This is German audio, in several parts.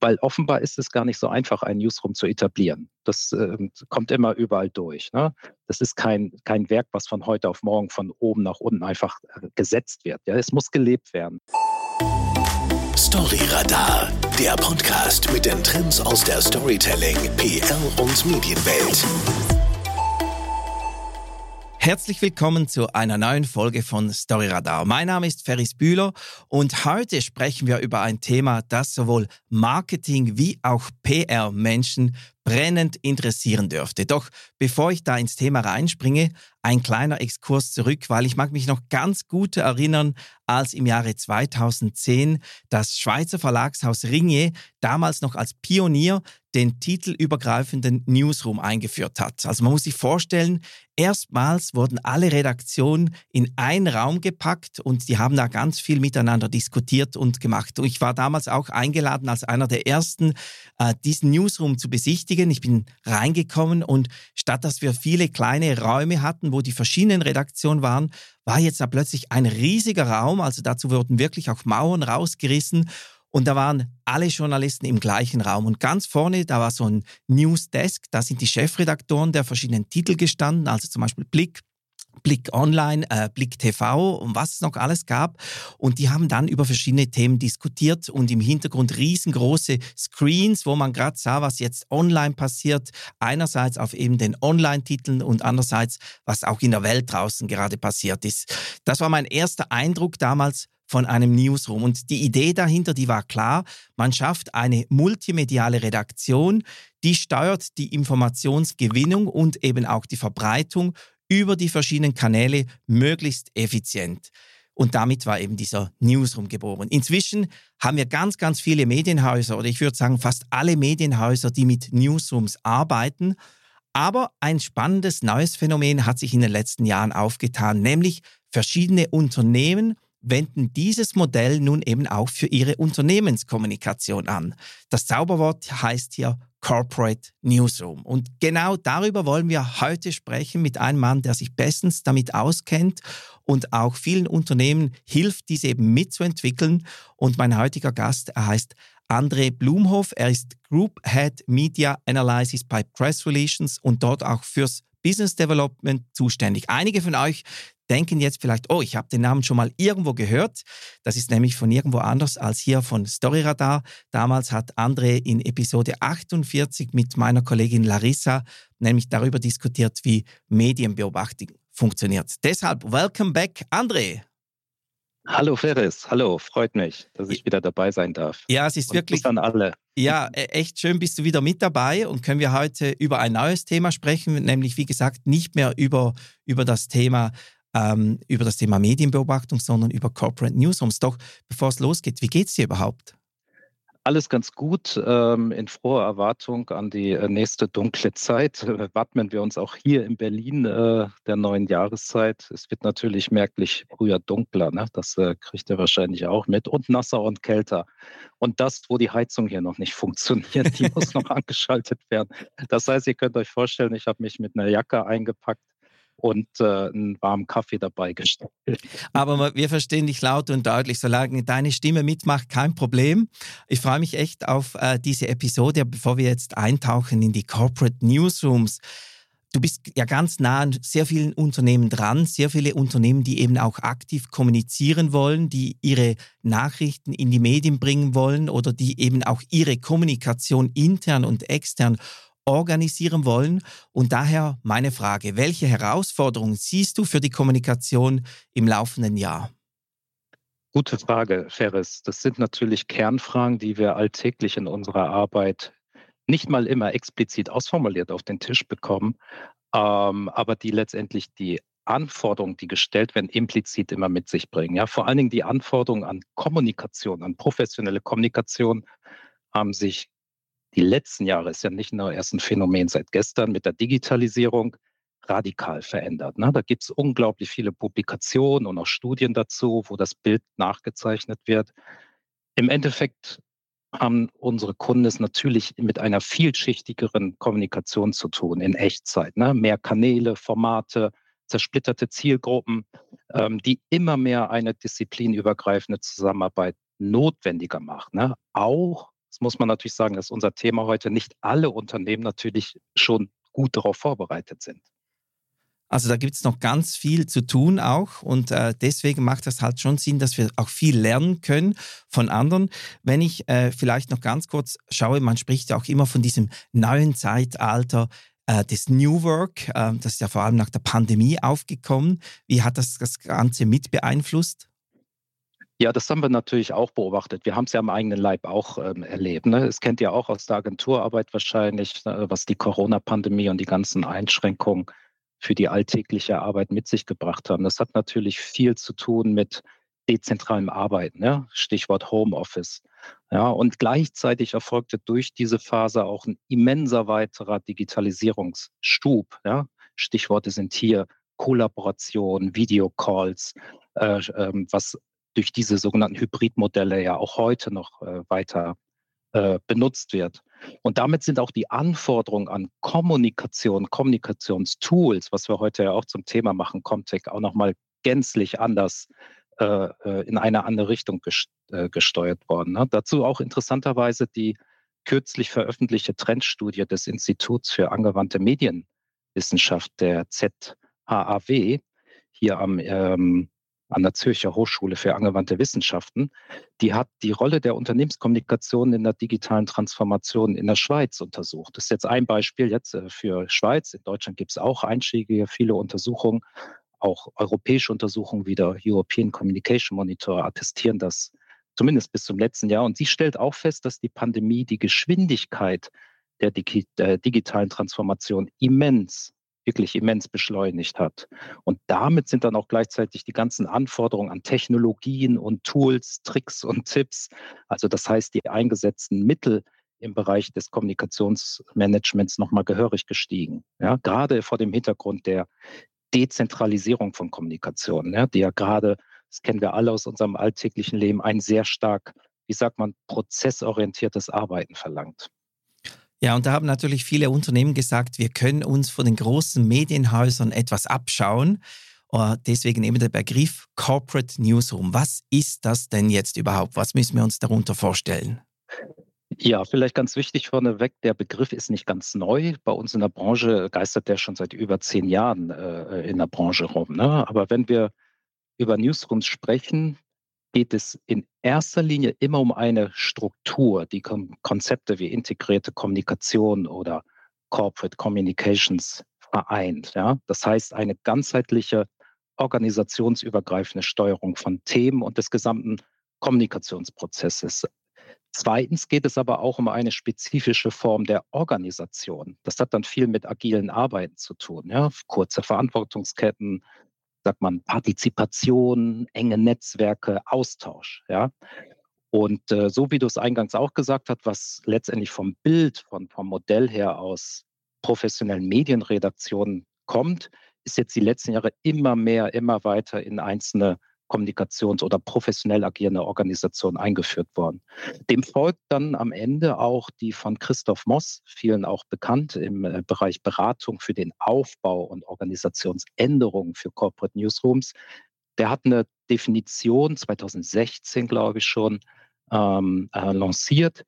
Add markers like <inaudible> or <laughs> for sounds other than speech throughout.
weil offenbar ist es gar nicht so einfach, ein Newsroom zu etablieren. Das äh, kommt immer überall durch. Ne? Das ist kein, kein Werk, was von heute auf morgen von oben nach unten einfach äh, gesetzt wird. Ja? Es muss gelebt werden. Storyradar, der Podcast mit den Trends aus der Storytelling, PR und Medienwelt. Herzlich willkommen zu einer neuen Folge von Storyradar. Mein Name ist Ferris Bühler und heute sprechen wir über ein Thema, das sowohl Marketing wie auch PR-Menschen brennend interessieren dürfte. Doch bevor ich da ins Thema reinspringe, ein kleiner Exkurs zurück, weil ich mag mich noch ganz gut erinnern, als im Jahre 2010 das Schweizer Verlagshaus Ringier damals noch als Pionier den titelübergreifenden Newsroom eingeführt hat. Also man muss sich vorstellen, erstmals wurden alle Redaktionen in einen Raum gepackt und die haben da ganz viel miteinander diskutiert und gemacht. Und ich war damals auch eingeladen als einer der ersten, äh, diesen Newsroom zu besichtigen. Ich bin reingekommen und statt dass wir viele kleine Räume hatten, wo die verschiedenen Redaktionen waren, war jetzt da plötzlich ein riesiger Raum. Also dazu wurden wirklich auch Mauern rausgerissen und da waren alle Journalisten im gleichen Raum. Und ganz vorne, da war so ein Newsdesk, da sind die Chefredaktoren der verschiedenen Titel gestanden, also zum Beispiel Blick, Blick Online, äh, Blick TV und was es noch alles gab. Und die haben dann über verschiedene Themen diskutiert und im Hintergrund riesengroße Screens, wo man gerade sah, was jetzt online passiert. Einerseits auf eben den Online-Titeln und andererseits, was auch in der Welt draußen gerade passiert ist. Das war mein erster Eindruck damals von einem Newsroom. Und die Idee dahinter, die war klar, man schafft eine multimediale Redaktion, die steuert die Informationsgewinnung und eben auch die Verbreitung über die verschiedenen Kanäle möglichst effizient. Und damit war eben dieser Newsroom geboren. Inzwischen haben wir ganz, ganz viele Medienhäuser oder ich würde sagen fast alle Medienhäuser, die mit Newsrooms arbeiten. Aber ein spannendes neues Phänomen hat sich in den letzten Jahren aufgetan, nämlich verschiedene Unternehmen wenden dieses Modell nun eben auch für ihre Unternehmenskommunikation an. Das Zauberwort heißt hier Corporate Newsroom. Und genau darüber wollen wir heute sprechen mit einem Mann, der sich bestens damit auskennt und auch vielen Unternehmen hilft, diese eben mitzuentwickeln. Und mein heutiger Gast, er heißt André Blumhoff. Er ist Group Head Media Analysis bei Press Relations und dort auch fürs Business Development zuständig. Einige von euch denken jetzt vielleicht, oh, ich habe den Namen schon mal irgendwo gehört. Das ist nämlich von irgendwo anders als hier von Storyradar. Damals hat André in Episode 48 mit meiner Kollegin Larissa nämlich darüber diskutiert, wie Medienbeobachtung funktioniert. Deshalb, welcome back, André. Hallo Ferris, hallo, freut mich, dass ich wieder dabei sein darf. Ja, es ist und wirklich. an alle. Ja, e, echt schön bist du wieder mit dabei und können wir heute über ein neues Thema sprechen, nämlich wie gesagt nicht mehr über, über das Thema ähm, über das Thema Medienbeobachtung, sondern über Corporate Newsrooms. Doch bevor es losgeht, wie geht es dir überhaupt? Alles ganz gut. Ähm, in froher Erwartung an die äh, nächste dunkle Zeit <laughs> äh, wappnen wir uns auch hier in Berlin äh, der neuen Jahreszeit. Es wird natürlich merklich früher dunkler. Ne? Das äh, kriegt ihr wahrscheinlich auch mit. Und nasser und kälter. Und das, wo die Heizung hier noch nicht <laughs> funktioniert, die muss noch <laughs> angeschaltet werden. Das heißt, ihr könnt euch vorstellen, ich habe mich mit einer Jacke eingepackt und äh, einen warmen Kaffee dabei gestellt. <laughs> Aber wir verstehen dich laut und deutlich. Solange deine Stimme mitmacht, kein Problem. Ich freue mich echt auf äh, diese Episode. Bevor wir jetzt eintauchen in die Corporate Newsrooms, Du bist ja ganz nah an sehr vielen Unternehmen dran, sehr viele Unternehmen, die eben auch aktiv kommunizieren wollen, die ihre Nachrichten in die Medien bringen wollen oder die eben auch ihre Kommunikation intern und extern organisieren wollen. Und daher meine Frage, welche Herausforderungen siehst du für die Kommunikation im laufenden Jahr? Gute Frage, Ferris. Das sind natürlich Kernfragen, die wir alltäglich in unserer Arbeit nicht mal immer explizit ausformuliert auf den Tisch bekommen, ähm, aber die letztendlich die Anforderungen, die gestellt werden, implizit immer mit sich bringen. Ja, vor allen Dingen die Anforderungen an Kommunikation, an professionelle Kommunikation haben sich die letzten Jahre ist ja nicht nur erst ein Phänomen seit gestern mit der Digitalisierung radikal verändert. Ne? Da gibt es unglaublich viele Publikationen und auch Studien dazu, wo das Bild nachgezeichnet wird. Im Endeffekt haben unsere Kunden es natürlich mit einer vielschichtigeren Kommunikation zu tun in Echtzeit. Ne? Mehr Kanäle, Formate, zersplitterte Zielgruppen, ähm, die immer mehr eine disziplinübergreifende Zusammenarbeit notwendiger macht. Ne? Auch Das muss man natürlich sagen, das ist unser Thema heute. Nicht alle Unternehmen natürlich schon gut darauf vorbereitet sind. Also da gibt es noch ganz viel zu tun auch und äh, deswegen macht das halt schon Sinn, dass wir auch viel lernen können von anderen. Wenn ich äh, vielleicht noch ganz kurz schaue, man spricht ja auch immer von diesem neuen Zeitalter äh, des New Work, äh, das ist ja vor allem nach der Pandemie aufgekommen. Wie hat das das Ganze mit beeinflusst? Ja, das haben wir natürlich auch beobachtet. Wir haben es ja am eigenen Leib auch ähm, erlebt. Ne? Es kennt ja auch aus der Agenturarbeit wahrscheinlich, ne, was die Corona-Pandemie und die ganzen Einschränkungen für die alltägliche Arbeit mit sich gebracht haben. Das hat natürlich viel zu tun mit dezentralem Arbeiten, ja? Stichwort Homeoffice. Ja, und gleichzeitig erfolgte durch diese Phase auch ein immenser weiterer Digitalisierungsstub. Ja? Stichworte sind hier Kollaboration, Videocalls, äh, äh, was durch diese sogenannten Hybridmodelle ja auch heute noch äh, weiter äh, benutzt wird. Und damit sind auch die Anforderungen an Kommunikation, Kommunikationstools, was wir heute ja auch zum Thema machen, Comtech, auch nochmal gänzlich anders äh, äh, in eine andere Richtung äh, gesteuert worden. Ne? Dazu auch interessanterweise die kürzlich veröffentlichte Trendstudie des Instituts für angewandte Medienwissenschaft der ZHAW hier am ähm, an der Zürcher Hochschule für angewandte Wissenschaften, die hat die Rolle der Unternehmenskommunikation in der digitalen Transformation in der Schweiz untersucht. Das ist jetzt ein Beispiel jetzt äh, für Schweiz. In Deutschland gibt es auch einschlägige viele Untersuchungen, auch europäische Untersuchungen wie der European Communication Monitor attestieren das zumindest bis zum letzten Jahr. Und sie stellt auch fest, dass die Pandemie die Geschwindigkeit der, digitalen Transformation immens wirklich immens beschleunigt hat. Und damit sind dann auch gleichzeitig die ganzen Anforderungen an Technologien und Tools, Tricks und Tipps, also das heißt die eingesetzten Mittel im Bereich des Kommunikationsmanagements nochmal gehörig gestiegen. Ja, gerade vor dem Hintergrund der Dezentralisierung von Kommunikation, ja, die ja gerade, das kennen wir alle aus unserem alltäglichen Leben, ein sehr stark, wie sagt man, prozessorientiertes Arbeiten verlangt. Ja, und da haben natürlich viele Unternehmen gesagt, wir können uns von den großen Medienhäusern etwas abschauen. Uh, deswegen eben der Begriff Corporate Newsroom. Was ist das denn jetzt überhaupt? Was müssen wir uns darunter vorstellen? Ja, vielleicht ganz wichtig vorneweg, der Begriff ist nicht ganz neu. Bei uns in der Branche geistert der schon seit über zehn Jahren äh, in der Branche rum. Ne? Aber wenn wir über Newsrooms sprechen, geht es in erster Linie immer um eine Struktur, die Konzepte wie integrierte Kommunikation oder Corporate Communications vereint. Ja? Das heißt, eine ganzheitliche organisationsübergreifende Steuerung von Themen und des gesamten Kommunikationsprozesses. Zweitens geht es aber auch um eine spezifische Form der Organisation. Das hat dann viel mit agilen Arbeiten zu tun. Ja? Kurze Verantwortungsketten, sagt man, Partizipation, enge Netzwerke, Austausch. Ja? Und äh, so wie du es eingangs auch gesagt hast, was letztendlich vom Bild, von, vom Modell her aus professionellen Medienredaktionen kommt, ist jetzt die letzten Jahre immer mehr, immer weiter in einzelne kommunikations- oder professionell agierende Organisation eingeführt worden. Dem folgt dann am Ende auch die von Christoph Moss, vielen auch bekannt im äh, Bereich Beratung für den Aufbau und Organisationsänderungen für Corporate Newsrooms. Der hat eine Definition 2016, glaube ich, schon ähm, äh, lanciert,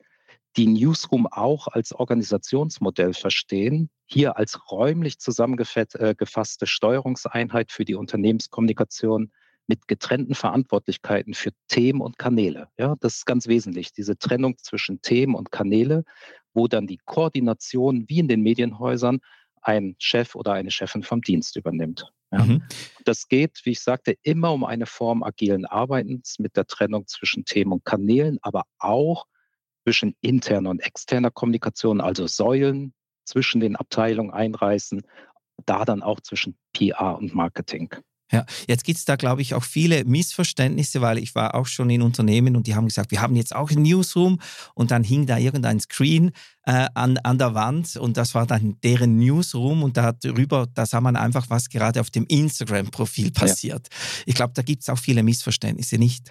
die Newsroom auch als Organisationsmodell verstehen, hier als räumlich zusammengefasste äh, Steuerungseinheit für die Unternehmenskommunikation mit getrennten Verantwortlichkeiten für Themen und Kanäle. Ja, das ist ganz wesentlich, diese Trennung zwischen Themen und Kanäle, wo dann die Koordination wie in den Medienhäusern ein Chef oder eine Chefin vom Dienst übernimmt. Ja. Mhm. Das geht, wie ich sagte, immer um eine Form agilen Arbeitens mit der Trennung zwischen Themen und Kanälen, aber auch zwischen interner und externer Kommunikation, also Säulen zwischen den Abteilungen einreißen, da dann auch zwischen PR und Marketing. Ja, jetzt gibt es da, glaube ich, auch viele Missverständnisse, weil ich war auch schon in Unternehmen und die haben gesagt, wir haben jetzt auch ein Newsroom und dann hing da irgendein Screen äh, an, an der Wand und das war dann deren Newsroom und darüber, da sah man einfach, was gerade auf dem Instagram-Profil passiert. Ja. Ich glaube, da gibt es auch viele Missverständnisse, nicht?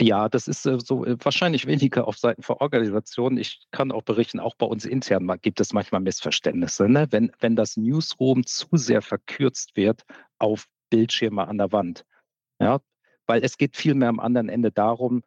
Ja, das ist äh, so äh, wahrscheinlich weniger auf Seiten von Organisationen. Ich kann auch berichten, auch bei uns intern gibt es manchmal Missverständnisse. Ne? Wenn, wenn das Newsroom zu sehr verkürzt wird auf Bildschirme an der Wand. Ja, weil es geht vielmehr am anderen Ende darum,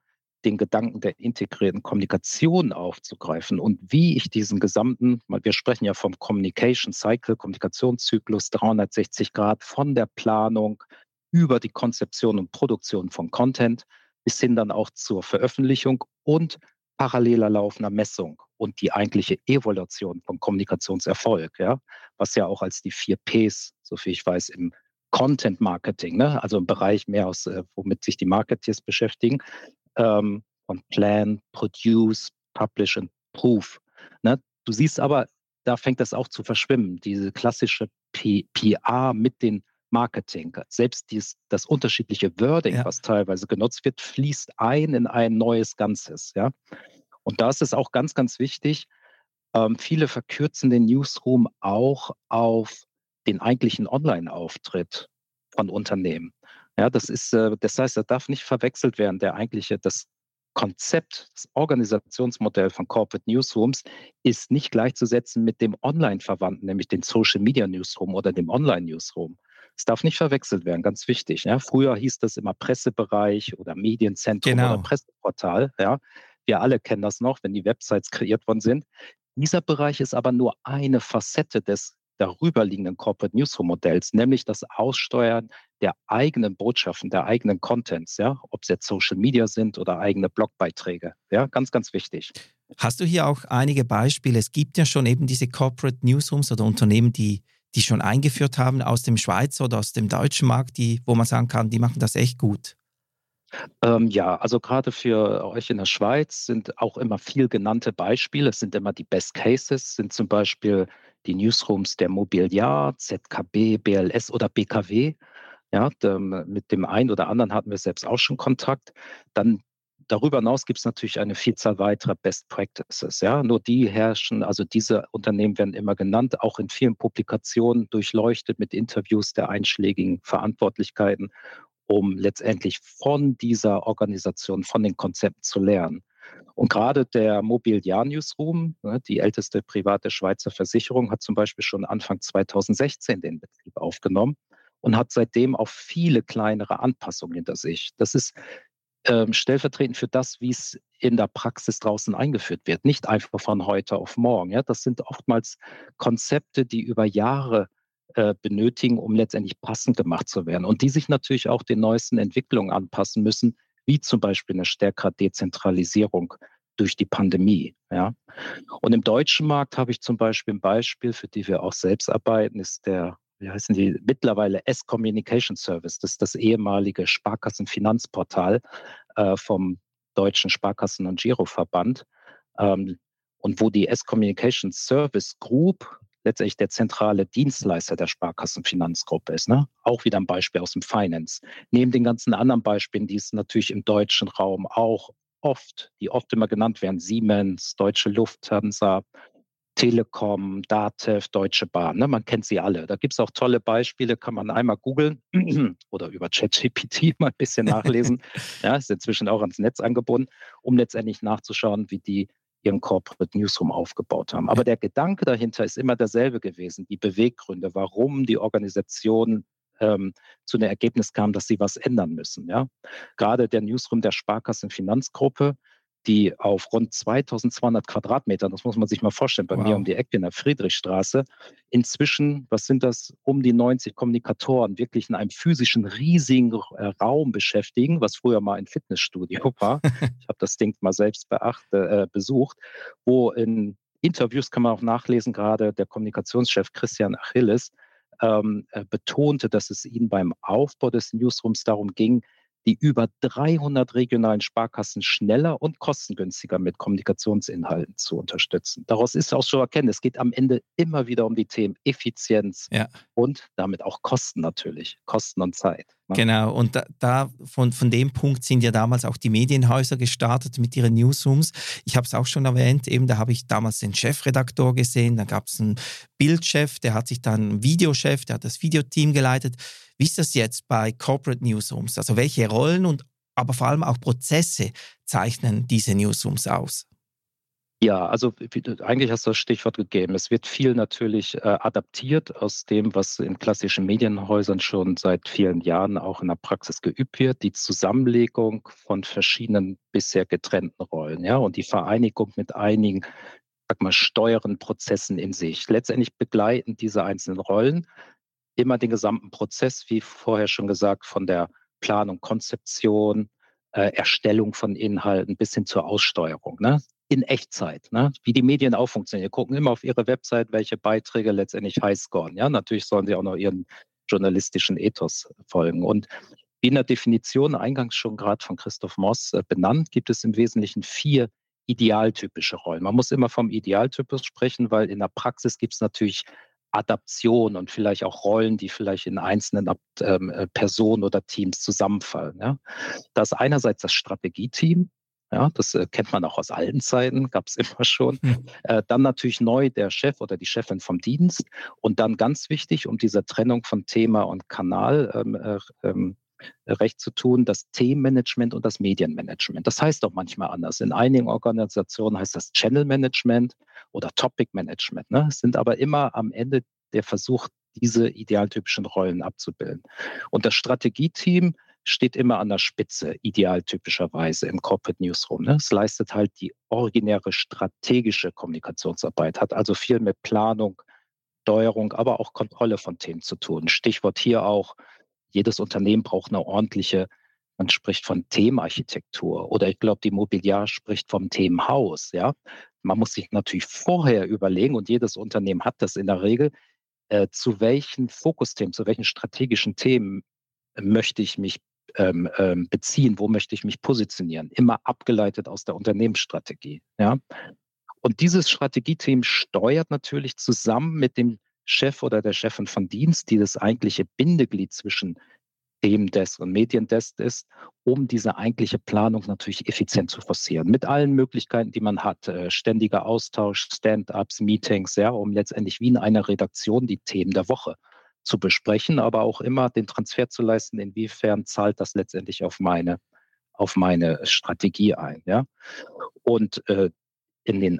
den Gedanken der integrierten Kommunikation aufzugreifen und wie ich diesen gesamten, wir sprechen ja vom Communication Cycle, Kommunikationszyklus 360 Grad von der Planung über die Konzeption und Produktion von Content bis hin dann auch zur Veröffentlichung und paralleler laufender Messung und die eigentliche Evaluation von Kommunikationserfolg, ja, was ja auch als die vier Ps, so viel ich weiß, im Content Marketing, ne, also im Bereich mehr aus, äh, womit sich die Marketeers beschäftigen, ähm, von Plan, Produce, Publish und Proof. Ne? Du siehst aber, da fängt das auch zu verschwimmen, diese klassische P PR mit den Marketing. Selbst dies, das unterschiedliche Wording, ja. was teilweise genutzt wird, fließt ein in ein neues Ganzes. Ja? Und da ist es auch ganz, ganz wichtig, ähm, viele verkürzen den Newsroom auch auf den eigentlichen Online-Auftritt von Unternehmen. Ja, das ist, äh, das heißt, er darf nicht verwechselt werden. Der eigentliche, das Konzept, das Organisationsmodell von Corporate Newsrooms ist nicht gleichzusetzen mit dem Online-Verwandten, nämlich den Social Media Newsroom oder dem Online-Newsroom. Es darf nicht verwechselt werden, ganz wichtig. Ja. Früher hieß das immer Pressebereich oder Medienzentrum genau. oder Presseportal. Ja. Wir alle kennen das noch, wenn die Websites kreiert worden sind. Dieser Bereich ist aber nur eine Facette des darüberliegenden Corporate Newsroom Modells, nämlich das Aussteuern der eigenen Botschaften, der eigenen Contents, ja, ob es jetzt Social Media sind oder eigene Blogbeiträge. Ja, ganz, ganz wichtig. Hast du hier auch einige Beispiele? Es gibt ja schon eben diese Corporate Newsrooms oder Unternehmen, die, die schon eingeführt haben aus dem Schweizer oder aus dem deutschen Markt, die, wo man sagen kann, die machen das echt gut. Ähm, ja, also gerade für euch in der Schweiz sind auch immer viel genannte Beispiele. Es sind immer die Best Cases, sind zum Beispiel die Newsrooms der Mobiliar, ZKB, BLS oder BKW. Ja, mit dem einen oder anderen hatten wir selbst auch schon Kontakt. Dann darüber hinaus gibt es natürlich eine Vielzahl weiterer Best Practices. Ja, nur die herrschen, also diese Unternehmen werden immer genannt, auch in vielen Publikationen durchleuchtet mit Interviews der einschlägigen Verantwortlichkeiten, um letztendlich von dieser Organisation, von den Konzepten zu lernen. Und gerade der Mobiliar Newsroom, ne, die älteste private Schweizer Versicherung, hat zum Beispiel schon Anfang 2016 den Betrieb aufgenommen und hat seitdem auch viele kleinere Anpassungen hinter sich. Das ist ähm, stellvertretend für das, wie es in der Praxis draußen eingeführt wird. Nicht einfach von heute auf morgen. Das sind oftmals Konzepte, die über Jahre äh, benötigen, um letztendlich passend gemacht zu werden und die sich natürlich auch den neuesten Entwicklungen anpassen müssen, wie zum Beispiel eine stärkere Dezentralisierung durch die Pandemie. Ja. Und im deutschen Markt habe ich zum Beispiel ein Beispiel, für die wir auch selbst arbeiten, ist der, wie heißen die, mittlerweile S-Communication Service. Das ist das ehemalige Sparkassenfinanzportal äh, vom Deutschen Sparkassen- und Giroverband. Ähm, und wo die S-Communication Service Group letztendlich der zentrale Dienstleister der Sparkassenfinanzgruppe ist. Ne? Auch wieder ein Beispiel aus dem Finance. Neben den ganzen anderen Beispielen, die es natürlich im deutschen Raum auch oft, die oft immer genannt werden, Siemens, Deutsche Lufthansa, Telekom, Datev, Deutsche Bahn. Ne? Man kennt sie alle. Da gibt es auch tolle Beispiele, kann man einmal googeln <clears throat> oder über ChatGPT <laughs> mal ein bisschen nachlesen. <laughs> ja, ist inzwischen auch ans Netz angebunden, um letztendlich nachzuschauen, wie die ihren Corporate Newsroom aufgebaut haben. Aber der Gedanke dahinter ist immer derselbe gewesen, die Beweggründe, warum die Organisation ähm, zu dem Ergebnis kam, dass sie was ändern müssen. Ja? Gerade der Newsroom der Sparkassen Finanzgruppe die auf rund 2200 Quadratmetern, das muss man sich mal vorstellen, bei wow. mir um die Ecke in der Friedrichstraße, inzwischen, was sind das, um die 90 Kommunikatoren wirklich in einem physischen riesigen äh, Raum beschäftigen, was früher mal ein Fitnessstudio war. <laughs> ich habe das Ding mal selbst beacht, äh, besucht, wo in Interviews kann man auch nachlesen, gerade der Kommunikationschef Christian Achilles ähm, äh, betonte, dass es ihm beim Aufbau des Newsrooms darum ging, die über 300 regionalen Sparkassen schneller und kostengünstiger mit Kommunikationsinhalten zu unterstützen. Daraus ist auch schon erkennen, es geht am Ende immer wieder um die Themen Effizienz ja. und damit auch Kosten natürlich, Kosten und Zeit. Ne? Genau, und da, da, von, von dem Punkt sind ja damals auch die Medienhäuser gestartet mit ihren Newsrooms. Ich habe es auch schon erwähnt, eben da habe ich damals den Chefredaktor gesehen, da gab es einen Bildchef, der hat sich dann einen Videochef, der hat das Videoteam geleitet. Wie ist das jetzt bei Corporate Newsrooms? Also welche Rollen und aber vor allem auch Prozesse zeichnen diese Newsrooms aus? Ja, also eigentlich hast du das Stichwort gegeben. Es wird viel natürlich äh, adaptiert aus dem, was in klassischen Medienhäusern schon seit vielen Jahren auch in der Praxis geübt wird, die Zusammenlegung von verschiedenen bisher getrennten Rollen, ja, und die Vereinigung mit einigen, sag mal, steuernden Prozessen in sich. Letztendlich begleiten diese einzelnen Rollen immer den gesamten Prozess, wie vorher schon gesagt, von der Planung, Konzeption, äh, Erstellung von Inhalten bis hin zur Aussteuerung. Ne? in Echtzeit, ne? wie die Medien auch funktionieren. Die gucken immer auf ihre Website, welche Beiträge letztendlich highscoren. Ja, natürlich sollen sie auch noch ihren journalistischen Ethos folgen. Und wie in der Definition eingangs schon gerade von Christoph Moss äh, benannt, gibt es im Wesentlichen vier idealtypische Rollen. Man muss immer vom Idealtypus sprechen, weil in der Praxis gibt es natürlich Adaption und vielleicht auch Rollen, die vielleicht in einzelnen ähm, äh, Personen oder Teams zusammenfallen. Ja. Das ist einerseits das Strategieteam, ja, das äh, kennt man auch aus alten Zeiten, gab es <laughs> immer schon. Mhm. Äh, dann natürlich neu der Chef oder die Chefin vom Dienst. Und dann ganz wichtig, um diese Trennung von Thema und Kanal ähm, äh, ähm, recht zu tun, das Themenmanagement und das Medienmanagement. Das heißt auch manchmal anders. In einigen Organisationen heißt das Channel Management oder Topic Management. Ne? Es sind aber immer am Ende der Versuch, diese idealtypischen Rollen abzubilden. Und das Strategieteam steht immer an der Spitze, idealtypischerweise im Corporate Newsroom. Ne? Es leistet halt die originäre strategische Kommunikationsarbeit, hat also viel mit Planung, Steuerung, aber auch Kontrolle von Themen zu tun. Stichwort hier auch, jedes Unternehmen braucht eine ordentliche, man spricht von Themenarchitektur oder ich glaube, die Mobiliar spricht vom Themenhaus. Ja? Man muss sich natürlich vorher überlegen und jedes Unternehmen hat das in der Regel, äh, zu welchen Fokusthemen, zu welchen strategischen Themen möchte ich mich ähm, ähm, beziehen, wo möchte ich mich positionieren, immer abgeleitet aus der Unternehmensstrategie. Ja? Und dieses Strategieteam steuert natürlich zusammen mit dem Chef oder der Chefin von Dienst, die das eigentliche Bindeglied zwischen dem Desk und Mediendesk ist, um diese eigentliche Planung natürlich effizient zu forcieren. Mit allen Möglichkeiten, die man hat. Äh, ständiger Austausch, Stand-ups, Meetings, ja, um letztendlich wie in einer Redaktion die Themen der Woche zu besprechen, aber auch immer den Transfer zu leisten, inwiefern zahlt das letztendlich auf meine, auf meine Strategie ein. Ja? Und äh, in den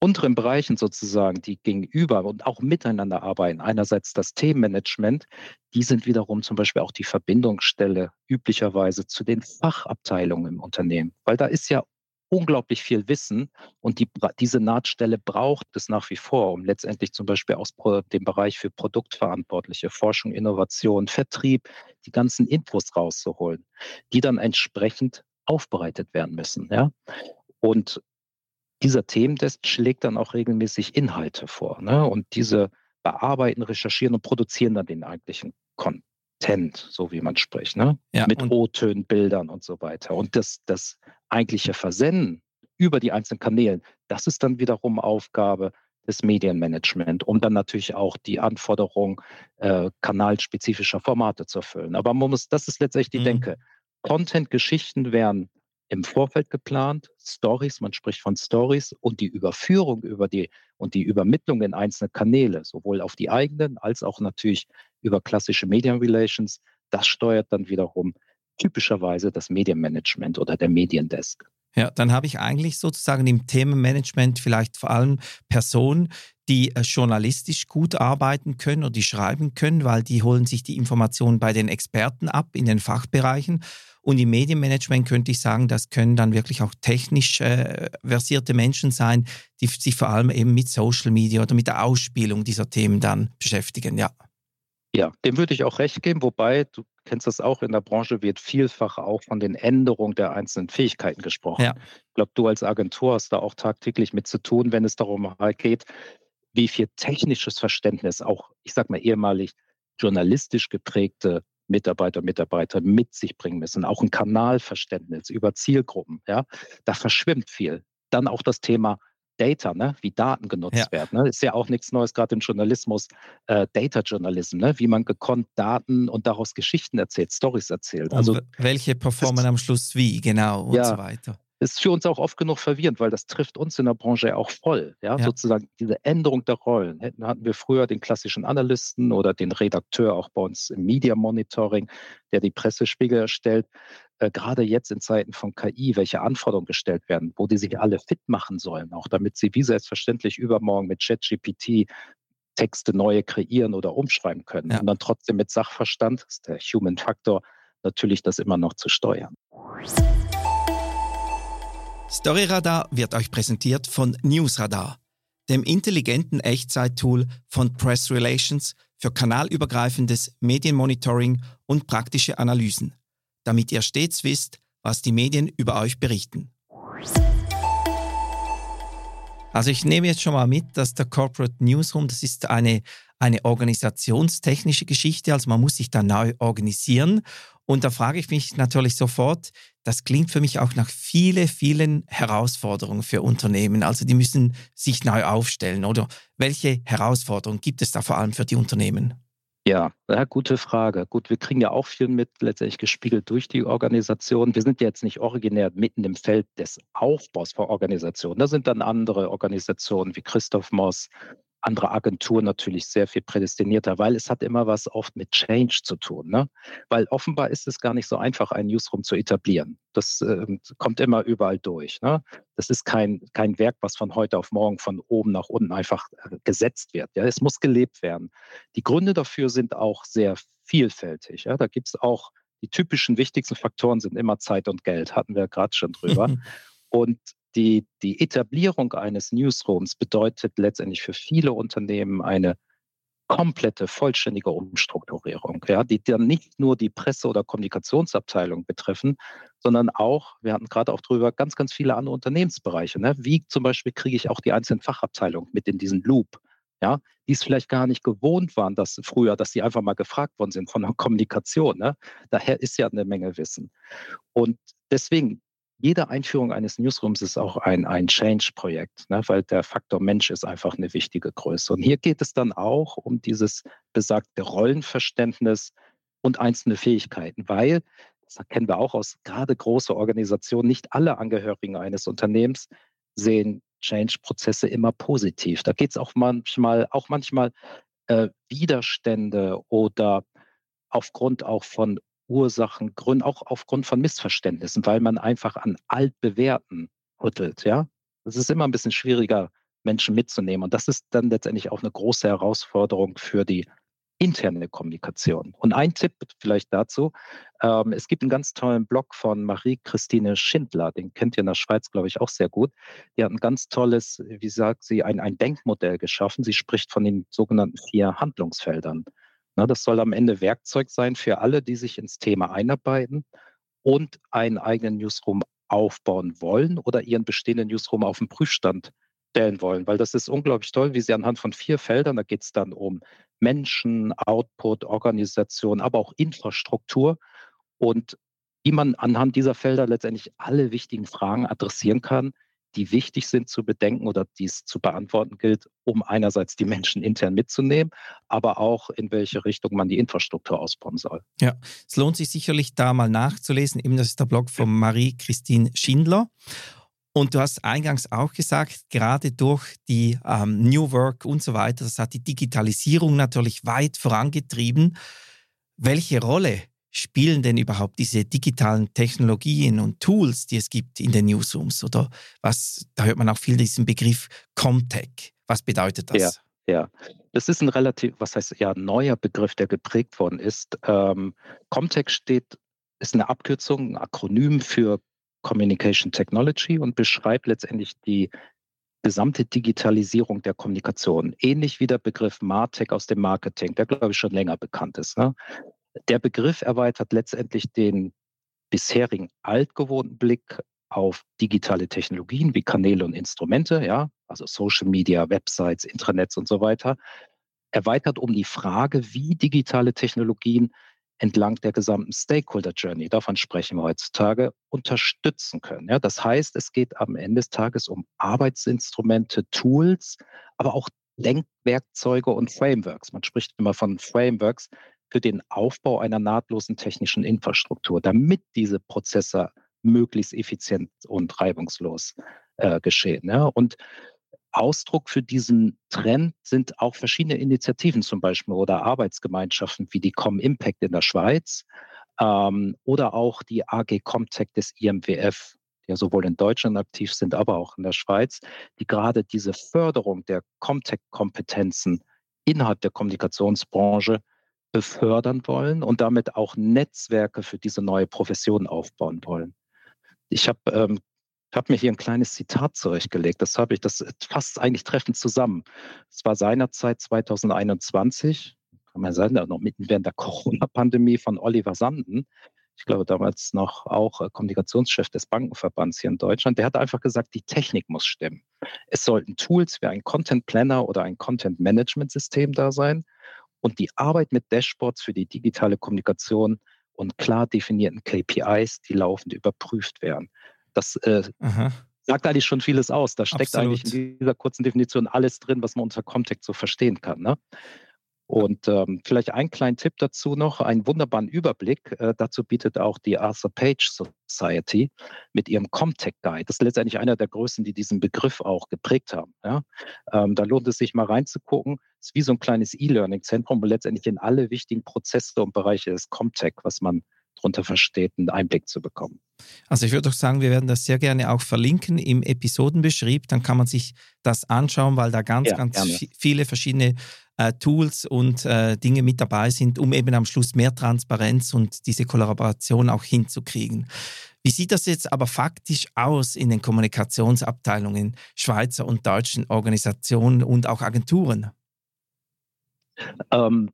unteren Bereichen sozusagen, die gegenüber und auch miteinander arbeiten, einerseits das Themenmanagement, die sind wiederum zum Beispiel auch die Verbindungsstelle üblicherweise zu den Fachabteilungen im Unternehmen, weil da ist ja unglaublich viel Wissen und die, diese Nahtstelle braucht es nach wie vor, um letztendlich zum Beispiel aus dem Bereich für Produktverantwortliche, Forschung, Innovation, Vertrieb, die ganzen Infos rauszuholen, die dann entsprechend aufbereitet werden müssen. Ja? Und dieser Themendesk schlägt dann auch regelmäßig Inhalte vor. Ne? Und diese bearbeiten, recherchieren und produzieren dann den eigentlichen Content, so wie man spricht, ne? Ja, mit O-Tönen, Bildern und so weiter. Und das, das eigentliche Versenden über die einzelnen Kanäle, das ist dann wiederum Aufgabe des Medienmanagement, um dann natürlich auch die Anforderung äh, kanalspezifischer Formate zu erfüllen. Aber man muss, das ist letztendlich die mhm. Denke. Content-Geschichten werden im Vorfeld geplant, Stories, man spricht von Stories und die Überführung über die und die Übermittlung in einzelne Kanäle, sowohl auf die eigenen als auch natürlich über klassische Media Relations, das steuert dann wiederum typischerweise das Medienmanagement oder der Mediendesk. Ja, dann habe ich eigentlich sozusagen im Themenmanagement vielleicht vor allem Personen, die äh, journalistisch gut arbeiten können oder die schreiben können, weil die holen sich die Informationen bei den Experten ab in den Fachbereichen. Und im Medienmanagement könnte ich sagen, das können dann wirklich auch technisch äh, versierte Menschen sein, die sich vor allem eben mit Social Media oder mit der Ausspielung dieser Themen dann beschäftigen, ja. Ja, dem würde ich auch recht geben, wobei du kennst das auch, in der Branche wird vielfach auch von den Änderungen der einzelnen Fähigkeiten gesprochen. Ja. Ich glaube, du als Agentur hast da auch tagtäglich mit zu tun, wenn es darum geht, wie viel technisches Verständnis auch, ich sag mal, ehemalig journalistisch geprägte Mitarbeiter und Mitarbeiter mit sich bringen müssen. Auch ein Kanalverständnis über Zielgruppen. Ja, da verschwimmt viel. Dann auch das Thema Data, ne? wie Daten genutzt ja. werden. Ne? Ist ja auch nichts Neues, gerade im Journalismus, äh, Data Journalism, ne? wie man gekonnt Daten und daraus Geschichten erzählt, Stories erzählt. Also welche performen am Schluss wie, genau und ja, so weiter. Ist für uns auch oft genug verwirrend, weil das trifft uns in der Branche auch voll. Ja, ja. sozusagen diese Änderung der Rollen. Hätten, hatten wir früher den klassischen Analysten oder den Redakteur auch bei uns im Media Monitoring, der die Pressespiegel erstellt. Äh, gerade jetzt in Zeiten von KI, welche Anforderungen gestellt werden, wo die sich alle fit machen sollen, auch damit sie wie selbstverständlich übermorgen mit ChatGPT Texte neue kreieren oder umschreiben können ja. und dann trotzdem mit Sachverstand, das ist der Human Factor, natürlich das immer noch zu steuern. Storyradar wird euch präsentiert von Newsradar, dem intelligenten Echtzeit-Tool von Press Relations für kanalübergreifendes Medienmonitoring und praktische Analysen, damit ihr stets wisst, was die Medien über euch berichten. Also ich nehme jetzt schon mal mit, dass der Corporate Newsroom, das ist eine, eine organisationstechnische Geschichte, also man muss sich da neu organisieren. Und da frage ich mich natürlich sofort, das klingt für mich auch nach vielen, vielen Herausforderungen für Unternehmen. Also die müssen sich neu aufstellen, oder? Welche Herausforderungen gibt es da vor allem für die Unternehmen? Ja, ja, gute Frage. Gut, wir kriegen ja auch viel mit, letztendlich gespiegelt durch die Organisation. Wir sind jetzt nicht originär mitten im Feld des Aufbaus von Organisationen. Da sind dann andere Organisationen wie Christoph Moss, andere Agenturen natürlich sehr viel prädestinierter, weil es hat immer was oft mit Change zu tun. Ne? Weil offenbar ist es gar nicht so einfach, ein Newsroom zu etablieren. Das äh, kommt immer überall durch. Ne? Das ist kein, kein Werk, was von heute auf morgen von oben nach unten einfach äh, gesetzt wird. Ja? Es muss gelebt werden. Die Gründe dafür sind auch sehr vielfältig. Ja? Da gibt es auch die typischen wichtigsten Faktoren sind immer Zeit und Geld, hatten wir gerade schon drüber. <laughs> und die, die Etablierung eines Newsrooms bedeutet letztendlich für viele Unternehmen eine komplette, vollständige Umstrukturierung, ja, die dann nicht nur die Presse- oder Kommunikationsabteilung betreffen, sondern auch, wir hatten gerade auch drüber, ganz, ganz viele andere Unternehmensbereiche. Ne? Wie zum Beispiel kriege ich auch die einzelnen Fachabteilungen mit in diesen Loop, ja, die es vielleicht gar nicht gewohnt waren, dass früher, dass sie einfach mal gefragt worden sind von der <laughs> Kommunikation. Ne? Daher ist ja eine Menge Wissen. Und deswegen jede Einführung eines Newsrooms ist auch ein, ein Change-Projekt, ne, weil der Faktor Mensch ist einfach eine wichtige Größe. Und hier geht es dann auch um dieses besagte Rollenverständnis und einzelne Fähigkeiten, weil, das kennen wir auch aus gerade große Organisationen, nicht alle Angehörigen eines Unternehmens sehen Change-Prozesse immer positiv. Da geht es auch manchmal, auch manchmal äh, Widerstände oder aufgrund auch von Ursachen, Gründen, auch aufgrund von Missverständnissen, weil man einfach an altbewährten rüttelt, ja. Es ist immer ein bisschen schwieriger, Menschen mitzunehmen. Und das ist dann letztendlich auch eine große Herausforderung für die interne Kommunikation. Und ein Tipp vielleicht dazu, ähm, es gibt einen ganz tollen Blog von Marie-Christine Schindler, den kennt ihr in der Schweiz, glaube ich, auch sehr gut. Die hat ein ganz tolles, wie sagt sie, ein, ein Denkmodell geschaffen. Sie spricht von den sogenannten vier Handlungsfeldern. Ne, das soll am Ende Werkzeug sein für alle, die sich ins Thema einarbeiten und einen eigenen Newsroom aufbauen wollen oder ihren bestehenden Newsroom auf den Prüfstand stellen wollen, weil das ist unglaublich toll, wie sie anhand von vier Feldern, da geht es dann um Menschen, Output, Organisation, aber auch Infrastruktur und wie man anhand dieser Felder letztendlich alle wichtigen Fragen adressieren kann, die wichtig sind zu bedenken oder die es zu beantworten gilt, um einerseits die Menschen intern mitzunehmen, aber auch in welche Richtung man die Infrastruktur ausbauen soll. Ja, es lohnt sich sicherlich da mal nachzulesen. Eben das ist der Blog von Marie-Christine Schindler. Und du hast eingangs auch gesagt, gerade durch die ähm, New Work und so weiter, das hat die Digitalisierung natürlich weit vorangetrieben. Welche Rolle spielen denn überhaupt diese digitalen Technologien und Tools, die es gibt in den Newsrooms? Oder was, da hört man auch viel diesen Begriff Comtech. Was bedeutet das? Ja. Ja, das ist ein relativ, was heißt ja, neuer Begriff, der geprägt worden ist. Ähm, Comtech steht, ist eine Abkürzung, ein Akronym für Communication Technology und beschreibt letztendlich die gesamte Digitalisierung der Kommunikation. Ähnlich wie der Begriff Martech aus dem Marketing, der glaube ich schon länger bekannt ist. Ne? Der Begriff erweitert letztendlich den bisherigen altgewohnten Blick auf digitale Technologien wie Kanäle und Instrumente, ja, also Social Media, Websites, Intranets und so weiter, erweitert um die Frage, wie digitale Technologien entlang der gesamten Stakeholder Journey, davon sprechen wir heutzutage, unterstützen können. Ja, das heißt, es geht am Ende des Tages um Arbeitsinstrumente, Tools, aber auch Lenkwerkzeuge und Frameworks. Man spricht immer von Frameworks, für den Aufbau einer nahtlosen technischen Infrastruktur, damit diese Prozesse möglichst effizient und reibungslos äh, geschehen. Ja? Und Ausdruck für diesen Trend sind auch verschiedene Initiativen zum Beispiel oder Arbeitsgemeinschaften wie die Com Impact in der Schweiz ähm, oder auch die AG Comtech des IMWF, die ja sowohl in Deutschland aktiv sind, aber auch in der Schweiz, die gerade diese Förderung der Comtech-Kompetenzen innerhalb der Kommunikationsbranche befördern wollen und damit auch Netzwerke für diese neue Profession aufbauen wollen. Ich habe ähm, habe mir hier ein kleines Zitat zurechtgelegt. Das habe ich, das fasst eigentlich treffend zusammen. Es war seinerzeit 2021, kann man sagen, noch mitten während der <laughs> Corona-Pandemie von Oliver Sanden. Ich glaube, damals noch auch äh, Kommunikationschef des Bankenverbands hier in Deutschland. Der hat einfach gesagt, die Technik muss stimmen. Es sollten Tools wie ein Content Planner oder ein Content Management System da sein und die Arbeit mit Dashboards für die digitale Kommunikation und klar definierten KPIs, die laufend überprüft werden. Das äh, sagt eigentlich schon vieles aus. Da steckt Absolut. eigentlich in dieser kurzen Definition alles drin, was man unter Context so verstehen kann. Ne? Und ähm, vielleicht ein kleinen Tipp dazu noch, einen wunderbaren Überblick. Äh, dazu bietet auch die Arthur Page Society mit ihrem Comtech Guide. Das ist letztendlich einer der größten, die diesen Begriff auch geprägt haben. Ja? Ähm, da lohnt es sich mal reinzugucken. Es ist wie so ein kleines E-Learning-Zentrum, wo letztendlich in alle wichtigen Prozesse und Bereiche des Comtech, was man darunter versteht, einen Einblick zu bekommen. Also ich würde doch sagen, wir werden das sehr gerne auch verlinken im Episodenbeschrieb. Dann kann man sich das anschauen, weil da ganz, ja, ganz gerne. viele verschiedene äh, Tools und äh, Dinge mit dabei sind, um eben am Schluss mehr Transparenz und diese Kollaboration auch hinzukriegen. Wie sieht das jetzt aber faktisch aus in den Kommunikationsabteilungen Schweizer und deutschen Organisationen und auch Agenturen? Ähm,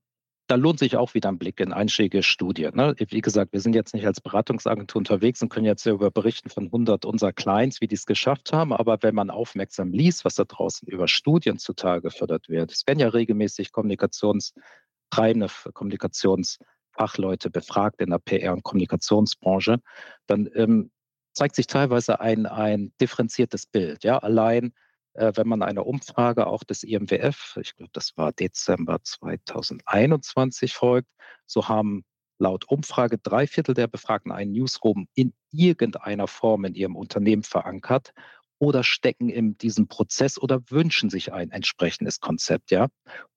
da lohnt sich auch wieder ein Blick in einschlägige Studien. Ne? Wie gesagt, wir sind jetzt nicht als Beratungsagentur unterwegs und können jetzt über berichten von 100 unserer Clients, wie die es geschafft haben. Aber wenn man aufmerksam liest, was da draußen über Studien zutage gefördert wird, es werden ja regelmäßig Kommunikationstreibende, Kommunikationsfachleute befragt in der PR- und Kommunikationsbranche, dann ähm, zeigt sich teilweise ein, ein differenziertes Bild. Ja, allein wenn man eine Umfrage auch des IMWF, ich glaube, das war Dezember 2021 folgt, so haben laut Umfrage drei Viertel der Befragten einen Newsroom in irgendeiner Form in ihrem Unternehmen verankert oder stecken in diesem Prozess oder wünschen sich ein entsprechendes Konzept, ja.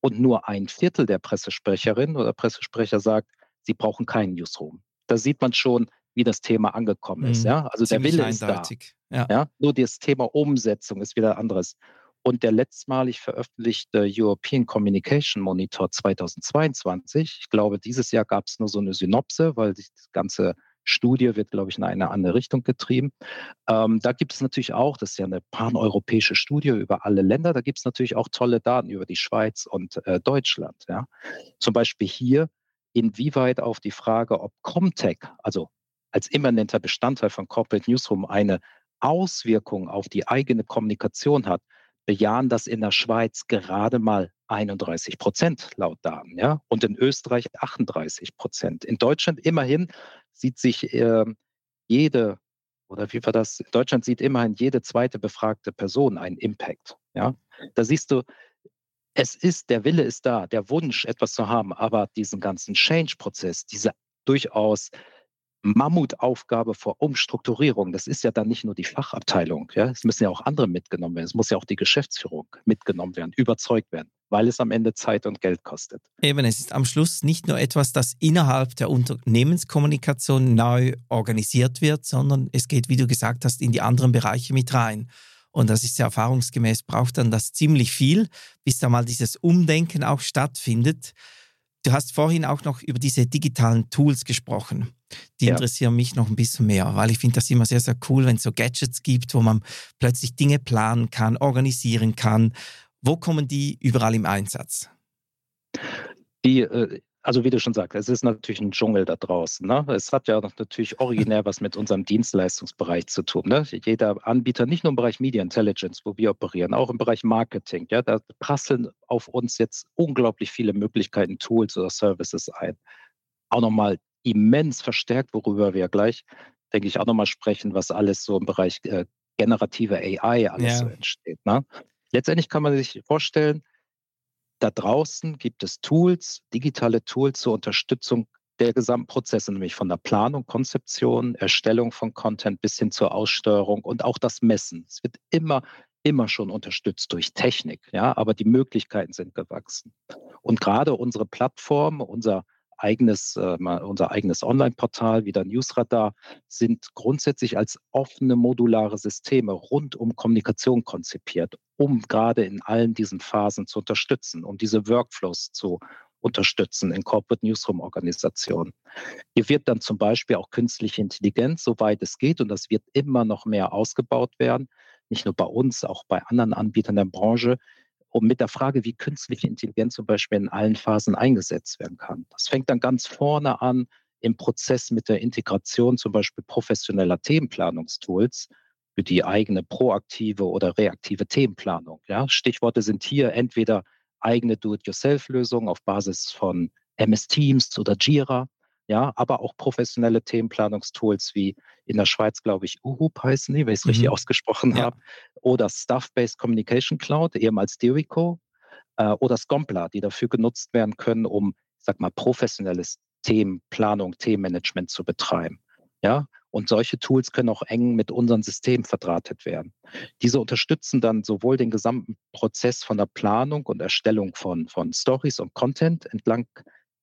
Und nur ein Viertel der Pressesprecherinnen oder Pressesprecher sagt, sie brauchen keinen Newsroom. Da sieht man schon, wie das Thema angekommen ist. Mhm. Ja? Also Ziemlich der Wille ist da. Ja. ja. Nur das Thema Umsetzung ist wieder anderes. Und der letztmalig veröffentlichte European Communication Monitor 2022, ich glaube, dieses Jahr gab es nur so eine Synopse, weil die ganze Studie wird, glaube ich, in eine andere Richtung getrieben. Ähm, da gibt es natürlich auch, das ist ja eine paneuropäische Studie über alle Länder, da gibt es natürlich auch tolle Daten über die Schweiz und äh, Deutschland. Ja. Zum Beispiel hier, inwieweit auf die Frage, ob Comtech, also als immanenter Bestandteil von Corporate Newsroom eine Auswirkung auf die eigene Kommunikation hat, bejahen das in der Schweiz gerade mal 31 Prozent laut Daten, ja, und in Österreich 38 Prozent. In Deutschland immerhin sieht sich äh, jede oder wie war das? In Deutschland sieht immerhin jede zweite befragte Person einen Impact, ja. Da siehst du, es ist, der Wille ist da, der Wunsch, etwas zu haben, aber diesen ganzen Change-Prozess, diese durchaus Mammutaufgabe vor Umstrukturierung. Das ist ja dann nicht nur die Fachabteilung. Ja? Es müssen ja auch andere mitgenommen werden. Es muss ja auch die Geschäftsführung mitgenommen werden, überzeugt werden, weil es am Ende Zeit und Geld kostet. Eben, es ist am Schluss nicht nur etwas, das innerhalb der Unternehmenskommunikation neu organisiert wird, sondern es geht, wie du gesagt hast, in die anderen Bereiche mit rein. Und das ist ja erfahrungsgemäß, braucht dann das ziemlich viel, bis da mal dieses Umdenken auch stattfindet. Du hast vorhin auch noch über diese digitalen Tools gesprochen. Die ja. interessieren mich noch ein bisschen mehr, weil ich finde das immer sehr, sehr cool, wenn es so Gadgets gibt, wo man plötzlich Dinge planen kann, organisieren kann. Wo kommen die überall im Einsatz? Die, äh, also wie du schon sagst, es ist natürlich ein Dschungel da draußen. Ne? Es hat ja natürlich originär was mit unserem Dienstleistungsbereich zu tun. Ne? Jeder Anbieter, nicht nur im Bereich Media Intelligence, wo wir operieren, auch im Bereich Marketing, ja, da prasseln auf uns jetzt unglaublich viele Möglichkeiten, Tools oder Services ein. Auch nochmal immens verstärkt, worüber wir gleich, denke ich, auch nochmal sprechen, was alles so im Bereich äh, generative AI alles ja. so entsteht. Ne? Letztendlich kann man sich vorstellen, da draußen gibt es Tools, digitale Tools zur Unterstützung der Gesamtprozesse, nämlich von der Planung, Konzeption, Erstellung von Content bis hin zur Aussteuerung und auch das Messen. Es wird immer, immer schon unterstützt durch Technik, ja, aber die Möglichkeiten sind gewachsen. Und gerade unsere Plattform, unser eigenes, äh, unser eigenes Online-Portal, wie der Newsradar, sind grundsätzlich als offene modulare Systeme rund um Kommunikation konzipiert, um gerade in allen diesen Phasen zu unterstützen, um diese Workflows zu unterstützen in Corporate Newsroom Organisationen. Hier wird dann zum Beispiel auch künstliche Intelligenz, soweit es geht, und das wird immer noch mehr ausgebaut werden, nicht nur bei uns, auch bei anderen Anbietern der Branche, um mit der Frage, wie künstliche Intelligenz zum Beispiel in allen Phasen eingesetzt werden kann. Das fängt dann ganz vorne an im Prozess mit der Integration zum Beispiel professioneller Themenplanungstools für die eigene proaktive oder reaktive Themenplanung. Ja, Stichworte sind hier entweder eigene Do-it-yourself-Lösungen auf Basis von MS Teams oder Jira, ja, aber auch professionelle Themenplanungstools wie in der Schweiz, glaube ich, Uhup heißen die, wenn ich es mhm. richtig ausgesprochen ja. habe, oder Stuff-Based Communication Cloud, ehemals Derico, äh, oder Scompla, die dafür genutzt werden können, um, ich sag mal, professionelles Themenplanung, Themenmanagement zu betreiben. Ja, und solche Tools können auch eng mit unserem System verdrahtet werden. Diese unterstützen dann sowohl den gesamten Prozess von der Planung und Erstellung von, von Stories und Content entlang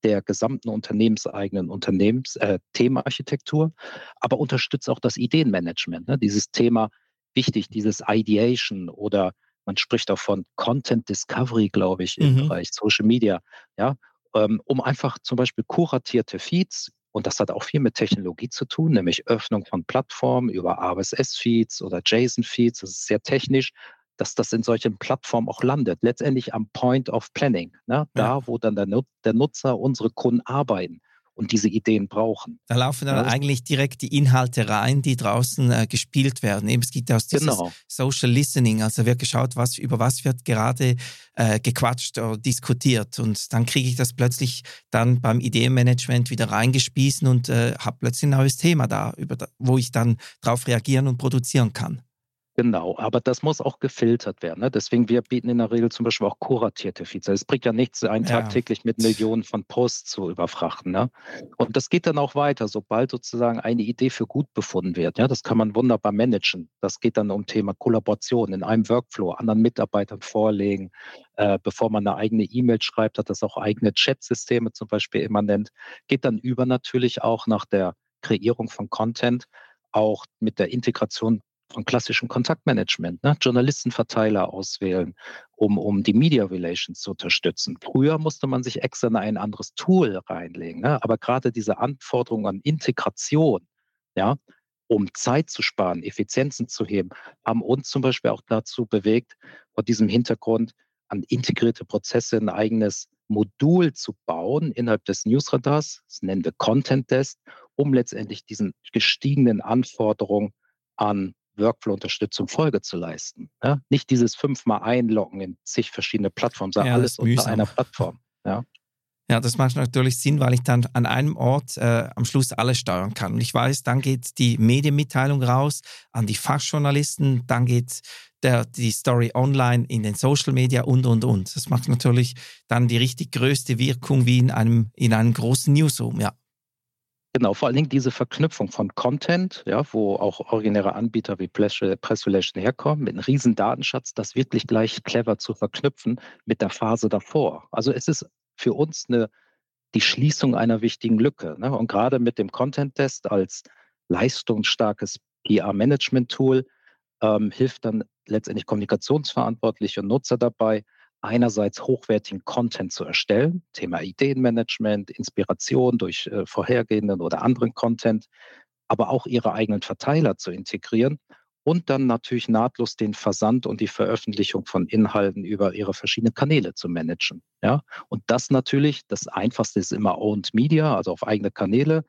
der gesamten unternehmenseigenen Unternehmens äh, Themenarchitektur, aber unterstützt auch das Ideenmanagement. Ne? Dieses Thema wichtig, dieses Ideation oder man spricht auch von Content Discovery, glaube ich, im mhm. Bereich Social Media, ja, ähm, um einfach zum Beispiel kuratierte Feeds und das hat auch viel mit Technologie zu tun, nämlich Öffnung von Plattformen über RSS-Feeds oder JSON-Feeds. Das ist sehr technisch, dass das in solchen Plattformen auch landet. Letztendlich am Point of Planning, ne? da, ja. wo dann der, der Nutzer, unsere Kunden arbeiten und diese Ideen brauchen. Da laufen dann ja. eigentlich direkt die Inhalte rein, die draußen äh, gespielt werden. Eben, es gibt ja auch dieses genau. Social Listening, also wird geschaut, was, über was wird gerade äh, gequatscht oder diskutiert und dann kriege ich das plötzlich dann beim Ideenmanagement wieder reingespiesen und äh, habe plötzlich ein neues Thema da, über, wo ich dann darauf reagieren und produzieren kann. Genau, aber das muss auch gefiltert werden. Ne? Deswegen, wir bieten in der Regel zum Beispiel auch kuratierte Feeds. Es bringt ja nichts, einen ja. Tag täglich mit Millionen von Posts zu überfrachten. Ne? Und das geht dann auch weiter, sobald sozusagen eine Idee für gut befunden wird. Ja? Das kann man wunderbar managen. Das geht dann um Thema Kollaboration in einem Workflow, anderen Mitarbeitern vorlegen. Äh, bevor man eine eigene E-Mail schreibt, hat das auch eigene Chat-Systeme zum Beispiel immanent. Geht dann über natürlich auch nach der Kreierung von Content auch mit der Integration von klassischem Kontaktmanagement, ne? Journalistenverteiler auswählen, um, um die Media Relations zu unterstützen. Früher musste man sich extra in ein anderes Tool reinlegen, ne? aber gerade diese Anforderungen an Integration, ja, um Zeit zu sparen, Effizienzen zu heben, haben uns zum Beispiel auch dazu bewegt, vor diesem Hintergrund an integrierte Prozesse ein eigenes Modul zu bauen innerhalb des Newsradars, das nennen wir Content Desk, um letztendlich diesen gestiegenen Anforderungen an Workflow-Unterstützung Folge zu leisten. Ja? Nicht dieses fünfmal einloggen in zig verschiedene Plattformen, sondern ja, alles unter einer Plattform. Ja? Ja, das macht natürlich Sinn, weil ich dann an einem Ort äh, am Schluss alles steuern kann. Und ich weiß, dann geht die Medienmitteilung raus an die Fachjournalisten, dann geht der, die Story online in den Social Media und, und, und. Das macht natürlich dann die richtig größte Wirkung wie in einem, in einem großen Newsroom, ja. Genau, vor allen Dingen diese Verknüpfung von Content, ja, wo auch originäre Anbieter wie Press Relation herkommen, mit einem riesen Datenschatz, das wirklich gleich clever zu verknüpfen mit der Phase davor. Also es ist für uns eine, die Schließung einer wichtigen Lücke. Ne? Und gerade mit dem Content-Test als leistungsstarkes PR-Management-Tool ähm, hilft dann letztendlich Kommunikationsverantwortliche und Nutzer dabei, einerseits hochwertigen Content zu erstellen, Thema Ideenmanagement, Inspiration durch äh, vorhergehenden oder anderen Content, aber auch ihre eigenen Verteiler zu integrieren und dann natürlich nahtlos den Versand und die Veröffentlichung von Inhalten über ihre verschiedenen Kanäle zu managen. Ja, und das natürlich, das einfachste ist immer Owned Media, also auf eigene Kanäle,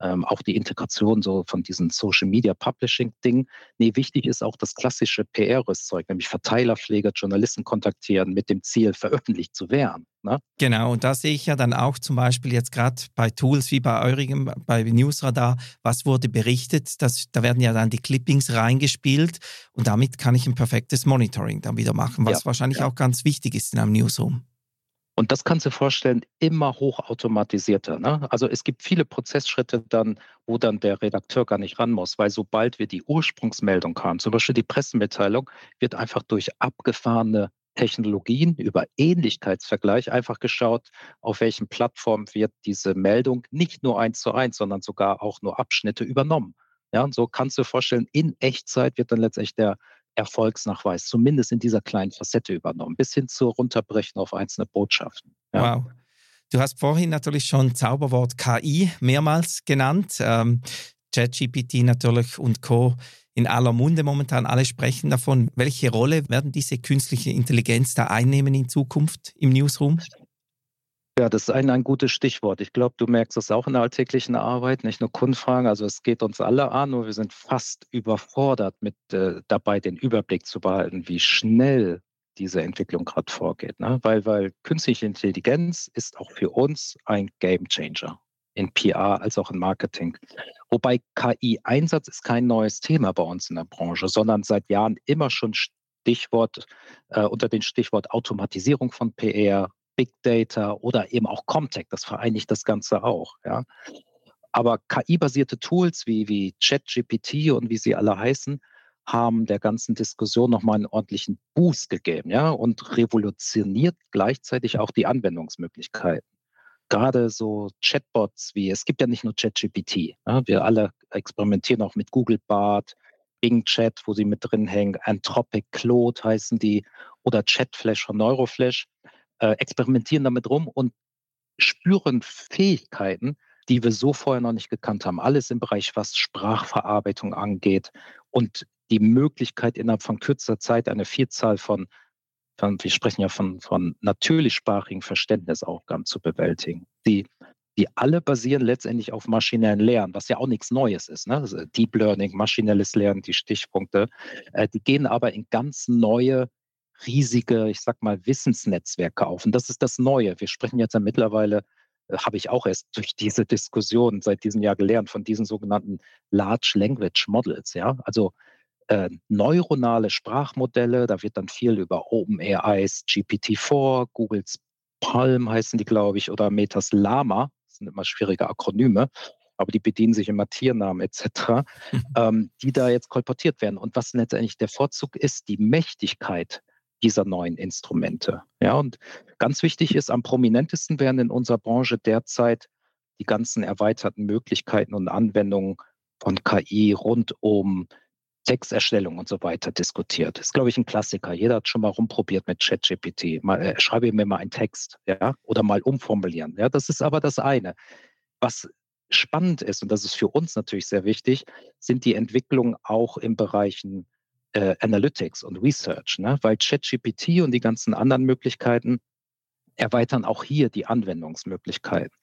ähm, auch die Integration so von diesen Social Media Publishing Dingen. Nee, wichtig ist auch das klassische PR-Rüstzeug, nämlich Verteilerpfleger, Journalisten kontaktieren mit dem Ziel, veröffentlicht zu werden. Ne? Genau, und da sehe ich ja dann auch zum Beispiel jetzt gerade bei Tools wie bei eurem, bei Newsradar, was wurde berichtet, das, da werden ja dann die Clippings reingespielt und damit kann ich ein perfektes Monitoring dann wieder machen, was ja, wahrscheinlich ja. auch ganz wichtig ist in einem Newsroom. Und das kannst du dir vorstellen, immer hochautomatisierter. Ne? Also es gibt viele Prozessschritte dann, wo dann der Redakteur gar nicht ran muss, weil sobald wir die Ursprungsmeldung haben, zum Beispiel die Pressemitteilung, wird einfach durch abgefahrene Technologien über Ähnlichkeitsvergleich einfach geschaut, auf welchen Plattformen wird diese Meldung nicht nur eins zu eins, sondern sogar auch nur Abschnitte übernommen. Ja, und so kannst du dir vorstellen, in Echtzeit wird dann letztendlich der Erfolgsnachweis, zumindest in dieser kleinen Facette übernommen, bis hin zu runterbrechen auf einzelne Botschaften. Ja. Wow. Du hast vorhin natürlich schon Zauberwort KI mehrmals genannt. Ähm, ChatGPT natürlich und Co. in aller Munde momentan. Alle sprechen davon. Welche Rolle werden diese künstliche Intelligenz da einnehmen in Zukunft im Newsroom? Ja, das ist ein, ein gutes Stichwort. Ich glaube, du merkst es auch in der alltäglichen Arbeit, nicht nur Kundenfragen. Also es geht uns alle an, nur wir sind fast überfordert mit äh, dabei, den Überblick zu behalten, wie schnell diese Entwicklung gerade vorgeht. Ne? Weil, weil künstliche Intelligenz ist auch für uns ein Game Changer in PR als auch in Marketing. Wobei KI-Einsatz ist kein neues Thema bei uns in der Branche, sondern seit Jahren immer schon Stichwort äh, unter dem Stichwort Automatisierung von PR, Big Data oder eben auch Comtech, das vereinigt das Ganze auch. Ja. Aber KI-basierte Tools wie, wie ChatGPT und wie sie alle heißen, haben der ganzen Diskussion nochmal einen ordentlichen Boost gegeben, ja, und revolutioniert gleichzeitig auch die Anwendungsmöglichkeiten. Gerade so Chatbots wie, es gibt ja nicht nur ChatGPT, ja, wir alle experimentieren auch mit Google Bart, Bing Chat, wo sie mit drin hängen, Anthropic Claude heißen die, oder Chatflash von Neuroflash äh, experimentieren damit rum und spüren Fähigkeiten, die wir so vorher noch nicht gekannt haben. Alles im Bereich, was Sprachverarbeitung angeht und die Möglichkeit, innerhalb von kürzer Zeit eine Vielzahl von, von wir sprechen ja von, von natürlichsprachigen Verständnisaufgaben zu bewältigen, die, die alle basieren letztendlich auf maschinellen Lernen, was ja auch nichts Neues ist. Ne? Also Deep Learning, maschinelles Lernen, die Stichpunkte, äh, die gehen aber in ganz neue riesige, ich sag mal, Wissensnetzwerke auf. Und das ist das Neue. Wir sprechen jetzt ja mittlerweile, äh, habe ich auch erst durch diese Diskussion seit diesem Jahr gelernt, von diesen sogenannten Large Language Models. Ja, also äh, neuronale Sprachmodelle. Da wird dann viel über OpenAIs GPT-4, Googles Palm heißen die, glaube ich, oder Metas Lama. Das sind immer schwierige Akronyme aber die bedienen sich immer Tiernamen etc., <laughs> ähm, die da jetzt kolportiert werden. Und was letztendlich der Vorzug ist, die Mächtigkeit dieser neuen Instrumente. Ja, und ganz wichtig ist, am prominentesten werden in unserer Branche derzeit die ganzen erweiterten Möglichkeiten und Anwendungen von KI rund um Texterstellung und so weiter diskutiert. Das ist, glaube ich, ein Klassiker. Jeder hat schon mal rumprobiert mit ChatGPT. Mal, äh, schreibe mir mal einen Text, ja, oder mal umformulieren. Ja, das ist aber das eine. Was spannend ist, und das ist für uns natürlich sehr wichtig, sind die Entwicklungen auch im Bereichen äh, Analytics und Research, ne? weil ChatGPT und die ganzen anderen Möglichkeiten erweitern auch hier die Anwendungsmöglichkeiten.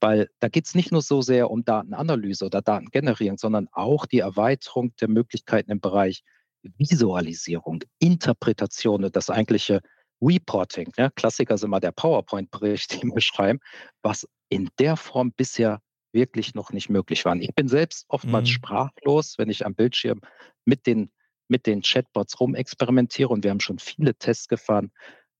Weil da geht es nicht nur so sehr um Datenanalyse oder Datengenerierung, sondern auch die Erweiterung der Möglichkeiten im Bereich Visualisierung, Interpretation und das eigentliche Reporting. Ja? Klassiker sind immer der PowerPoint-Bericht, den wir schreiben, was in der Form bisher wirklich noch nicht möglich war. Ich bin selbst oftmals mhm. sprachlos, wenn ich am Bildschirm mit den mit den Chatbots rumexperimentiere und wir haben schon viele Tests gefahren,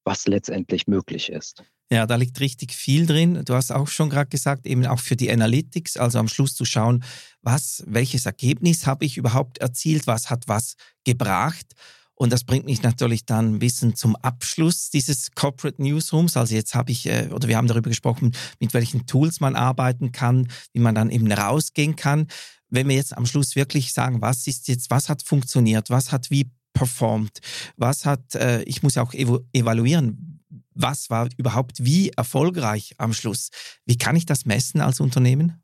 was letztendlich möglich ist. Ja, da liegt richtig viel drin. Du hast auch schon gerade gesagt, eben auch für die Analytics, also am Schluss zu schauen, was, welches Ergebnis habe ich überhaupt erzielt, was hat was gebracht. Und das bringt mich natürlich dann ein bisschen zum Abschluss dieses Corporate Newsrooms. Also jetzt habe ich, äh, oder wir haben darüber gesprochen, mit welchen Tools man arbeiten kann, wie man dann eben rausgehen kann wenn wir jetzt am Schluss wirklich sagen, was ist jetzt, was hat funktioniert, was hat wie performt, was hat, äh, ich muss ja auch ev evaluieren, was war überhaupt wie erfolgreich am Schluss. Wie kann ich das messen als Unternehmen?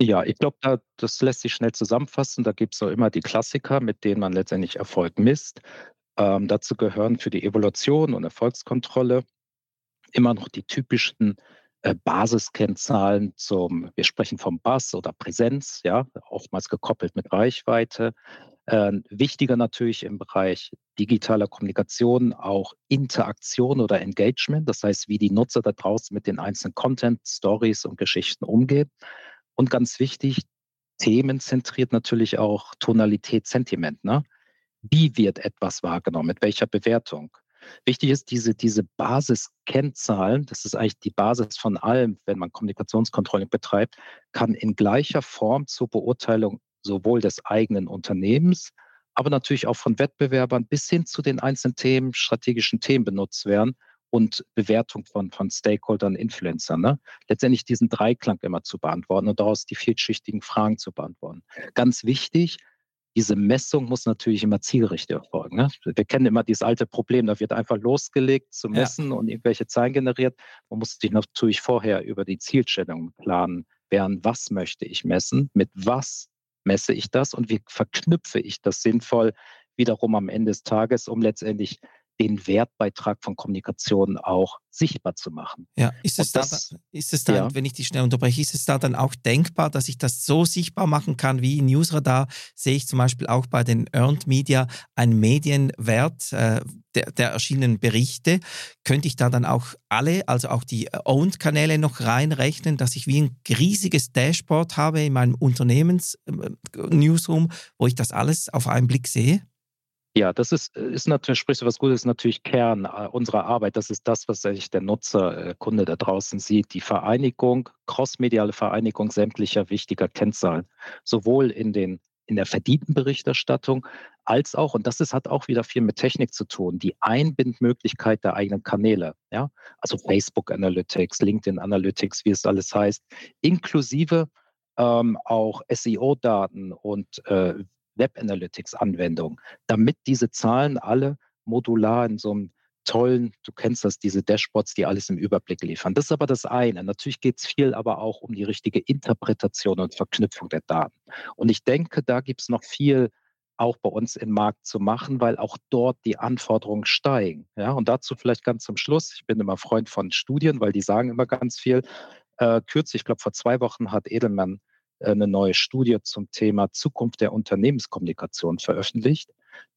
Ja, ich glaube, da, das lässt sich schnell zusammenfassen. Da gibt es auch immer die Klassiker, mit denen man letztendlich Erfolg misst. Ähm, dazu gehören für die Evaluation und Erfolgskontrolle immer noch die typischen Basiskennzahlen zum, wir sprechen vom Bass oder Präsenz, ja, oftmals gekoppelt mit Reichweite. Äh, wichtiger natürlich im Bereich digitaler Kommunikation auch Interaktion oder Engagement, das heißt, wie die Nutzer da draußen mit den einzelnen Content, Stories und Geschichten umgehen. Und ganz wichtig, themenzentriert natürlich auch Tonalität, Sentiment. Ne? Wie wird etwas wahrgenommen? Mit welcher Bewertung? Wichtig ist, diese, diese Basiskennzahlen, das ist eigentlich die Basis von allem, wenn man Kommunikationskontrolling betreibt, kann in gleicher Form zur Beurteilung sowohl des eigenen Unternehmens, aber natürlich auch von Wettbewerbern bis hin zu den einzelnen Themen, strategischen Themen benutzt werden und Bewertung von, von Stakeholdern, Influencern. Ne? Letztendlich diesen Dreiklang immer zu beantworten und daraus die vielschichtigen Fragen zu beantworten. Ganz wichtig, diese Messung muss natürlich immer zielgerichtet erfolgen. Ne? Wir kennen immer dieses alte Problem, da wird einfach losgelegt zu messen ja. und irgendwelche Zahlen generiert. Man muss sich natürlich vorher über die Zielstellung planen werden, was möchte ich messen, mit was messe ich das und wie verknüpfe ich das sinnvoll wiederum am Ende des Tages, um letztendlich den Wertbeitrag von Kommunikation auch sichtbar zu machen. Ja, ist es, das, dann, ist es dann, ja. wenn ich die schnell unterbreche, ist es da dann auch denkbar, dass ich das so sichtbar machen kann wie in Newsradar? Sehe ich zum Beispiel auch bei den Earned Media einen Medienwert äh, der, der erschienenen Berichte. Könnte ich da dann auch alle, also auch die Owned-Kanäle noch reinrechnen, dass ich wie ein riesiges Dashboard habe in meinem Unternehmens-Newsroom, äh, wo ich das alles auf einen Blick sehe? Ja, das ist, ist natürlich, sprichst du was Gutes, ist natürlich Kern äh, unserer Arbeit. Das ist das, was sich der Nutzer, äh, Kunde da draußen sieht. Die Vereinigung, crossmediale Vereinigung sämtlicher wichtiger Kennzahlen. Sowohl in den in der verdienten Berichterstattung als auch, und das ist, hat auch wieder viel mit Technik zu tun, die Einbindmöglichkeit der eigenen Kanäle, ja, also Facebook Analytics, LinkedIn Analytics, wie es alles heißt, inklusive ähm, auch SEO-Daten und äh, Web Analytics-Anwendung, damit diese Zahlen alle modular in so einem tollen, du kennst das, diese Dashboards, die alles im Überblick liefern. Das ist aber das eine. Natürlich geht es viel aber auch um die richtige Interpretation und Verknüpfung der Daten. Und ich denke, da gibt es noch viel auch bei uns im Markt zu machen, weil auch dort die Anforderungen steigen. Ja, und dazu vielleicht ganz zum Schluss. Ich bin immer Freund von Studien, weil die sagen immer ganz viel. Äh, kürzlich, ich glaube, vor zwei Wochen hat Edelmann eine neue Studie zum Thema Zukunft der Unternehmenskommunikation veröffentlicht,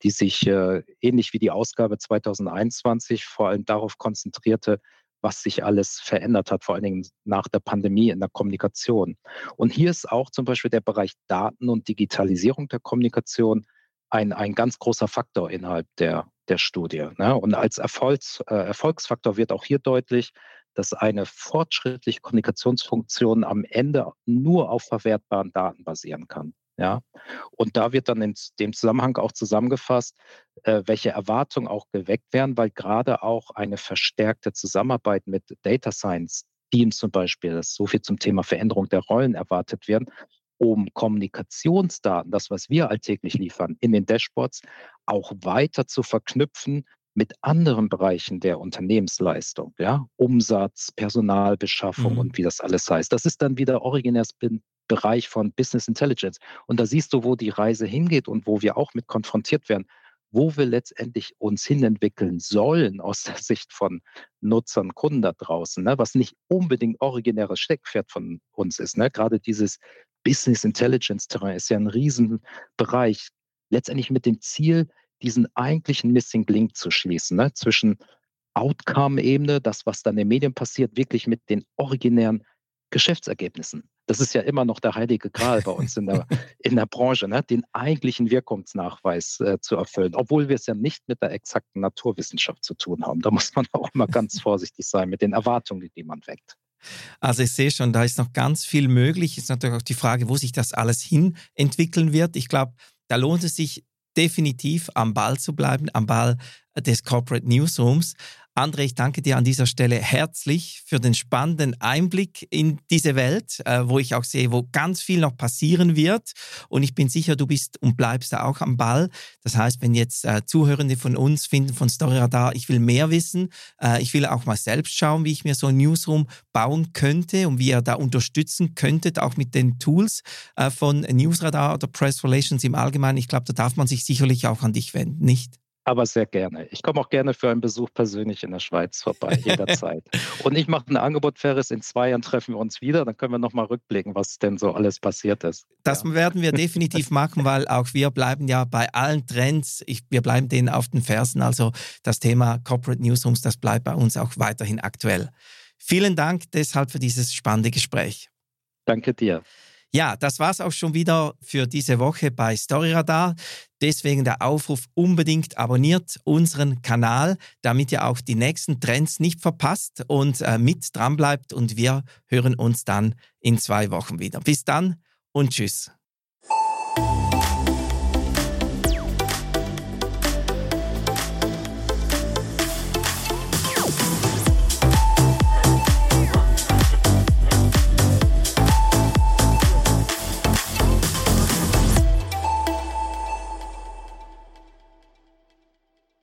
die sich äh, ähnlich wie die Ausgabe 2021 vor allem darauf konzentrierte, was sich alles verändert hat, vor allen Dingen nach der Pandemie in der Kommunikation. Und hier ist auch zum Beispiel der Bereich Daten und Digitalisierung der Kommunikation ein, ein ganz großer Faktor innerhalb der, der Studie. Ne? Und als Erfolgs, äh, Erfolgsfaktor wird auch hier deutlich, dass eine fortschrittliche Kommunikationsfunktion am Ende nur auf verwertbaren Daten basieren kann. Ja, und da wird dann in dem Zusammenhang auch zusammengefasst, äh, welche Erwartungen auch geweckt werden, weil gerade auch eine verstärkte Zusammenarbeit mit Data Science Teams zum Beispiel, das so viel zum Thema Veränderung der Rollen erwartet werden, um Kommunikationsdaten, das, was wir alltäglich liefern, in den Dashboards auch weiter zu verknüpfen mit anderen Bereichen der Unternehmensleistung, ja, Umsatz, Personalbeschaffung mhm. und wie das alles heißt. Das ist dann wieder originärs Bereich von Business Intelligence. Und da siehst du, wo die Reise hingeht und wo wir auch mit konfrontiert werden, wo wir letztendlich uns hinentwickeln sollen <laughs> aus der Sicht von Nutzern, Kunden da draußen, ne? was nicht unbedingt originäres Steckpferd von uns ist. Ne? Gerade dieses Business Intelligence Terrain ist ja ein Riesenbereich, letztendlich mit dem Ziel, diesen eigentlichen Missing Link zu schließen, ne? zwischen Outcome-Ebene, das, was dann in den Medien passiert, wirklich mit den originären Geschäftsergebnissen. Das ist ja immer noch der heilige Gral bei uns in der, <laughs> in der Branche, ne? den eigentlichen Wirkungsnachweis äh, zu erfüllen, obwohl wir es ja nicht mit der exakten Naturwissenschaft zu tun haben. Da muss man <laughs> auch immer ganz vorsichtig sein mit den Erwartungen, die man weckt. Also ich sehe schon, da ist noch ganz viel möglich. Ist natürlich auch die Frage, wo sich das alles hin entwickeln wird. Ich glaube, da lohnt es sich definitiv am Ball zu bleiben, am Ball des Corporate Newsrooms. André, ich danke dir an dieser Stelle herzlich für den spannenden Einblick in diese Welt, äh, wo ich auch sehe, wo ganz viel noch passieren wird. Und ich bin sicher, du bist und bleibst da auch am Ball. Das heißt, wenn jetzt äh, Zuhörende von uns finden, von Storyradar, ich will mehr wissen, äh, ich will auch mal selbst schauen, wie ich mir so ein Newsroom bauen könnte und wie ihr da unterstützen könntet, auch mit den Tools von Newsradar oder Press Relations im Allgemeinen. Ich glaube, da darf man sich sicherlich auch an dich wenden, nicht? Aber sehr gerne. Ich komme auch gerne für einen Besuch persönlich in der Schweiz vorbei, jederzeit. <laughs> und ich mache ein Angebot, Ferris, in zwei Jahren treffen wir uns wieder, dann können wir nochmal rückblicken, was denn so alles passiert ist. Das ja. werden wir definitiv machen, weil auch wir bleiben ja bei allen Trends, ich, wir bleiben denen auf den Fersen. Also das Thema Corporate Newsrooms, das bleibt bei uns auch weiterhin aktuell. Vielen Dank deshalb für dieses spannende Gespräch. Danke dir. Ja, das war's auch schon wieder für diese Woche bei Storyradar. Deswegen der Aufruf unbedingt abonniert unseren Kanal, damit ihr auch die nächsten Trends nicht verpasst und äh, mit dran bleibt und wir hören uns dann in zwei Wochen wieder. Bis dann und tschüss.